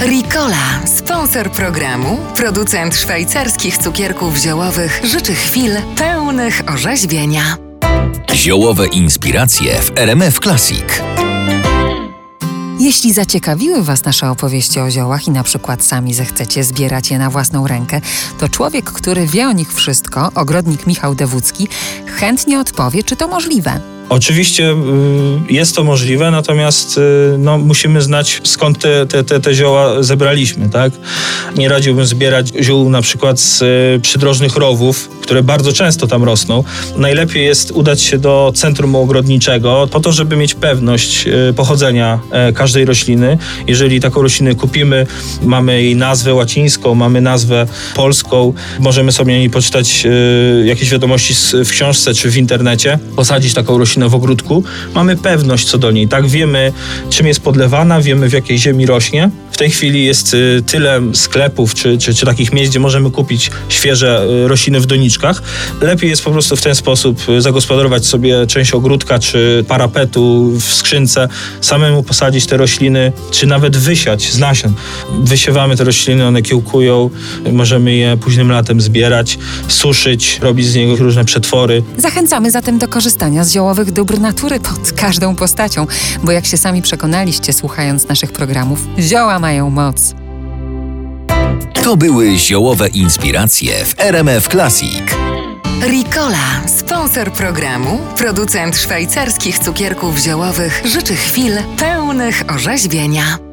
Ricola, sponsor programu, producent szwajcarskich cukierków ziołowych, życzy chwil pełnych orzeźwienia. Ziołowe inspiracje w RMF Classic. Jeśli zaciekawiły Was nasze opowieści o ziołach i na przykład sami zechcecie zbierać je na własną rękę, to człowiek, który wie o nich wszystko, ogrodnik Michał Dewódzki, chętnie odpowie, czy to możliwe. Oczywiście y, jest to możliwe, natomiast y, no, musimy znać skąd te, te, te, te zioła zebraliśmy, tak? Nie radziłbym zbierać ziół na przykład z y, przydrożnych rowów, które bardzo często tam rosną. Najlepiej jest udać się do centrum ogrodniczego po to, żeby mieć pewność pochodzenia e, każdej rośliny. Jeżeli taką roślinę kupimy, mamy jej nazwę łacińską, mamy nazwę polską, możemy sobie poczytać jakieś wiadomości w książce czy w internecie, posadzić taką roślinę w ogródku, mamy pewność co do niej, tak? Wiemy, czym jest podlewana, wiemy, w jakiej ziemi rośnie. Tej chwili jest y, tyle sklepów czy, czy, czy takich miejsc, gdzie możemy kupić świeże y, rośliny w doniczkach. Lepiej jest po prostu w ten sposób y, zagospodarować sobie część ogródka czy parapetu w skrzynce, samemu posadzić te rośliny, czy nawet wysiać z nasion. Wysiewamy te rośliny, one kiełkują, możemy je późnym latem zbierać, suszyć, robić z niego różne przetwory. Zachęcamy zatem do korzystania z ziołowych dóbr natury pod każdą postacią, bo jak się sami przekonaliście słuchając naszych programów, zioła mają moc. To były ziołowe inspiracje w RMF Classic. Ricola, sponsor programu, producent szwajcarskich cukierków ziołowych, życzy chwil pełnych orzeźwienia.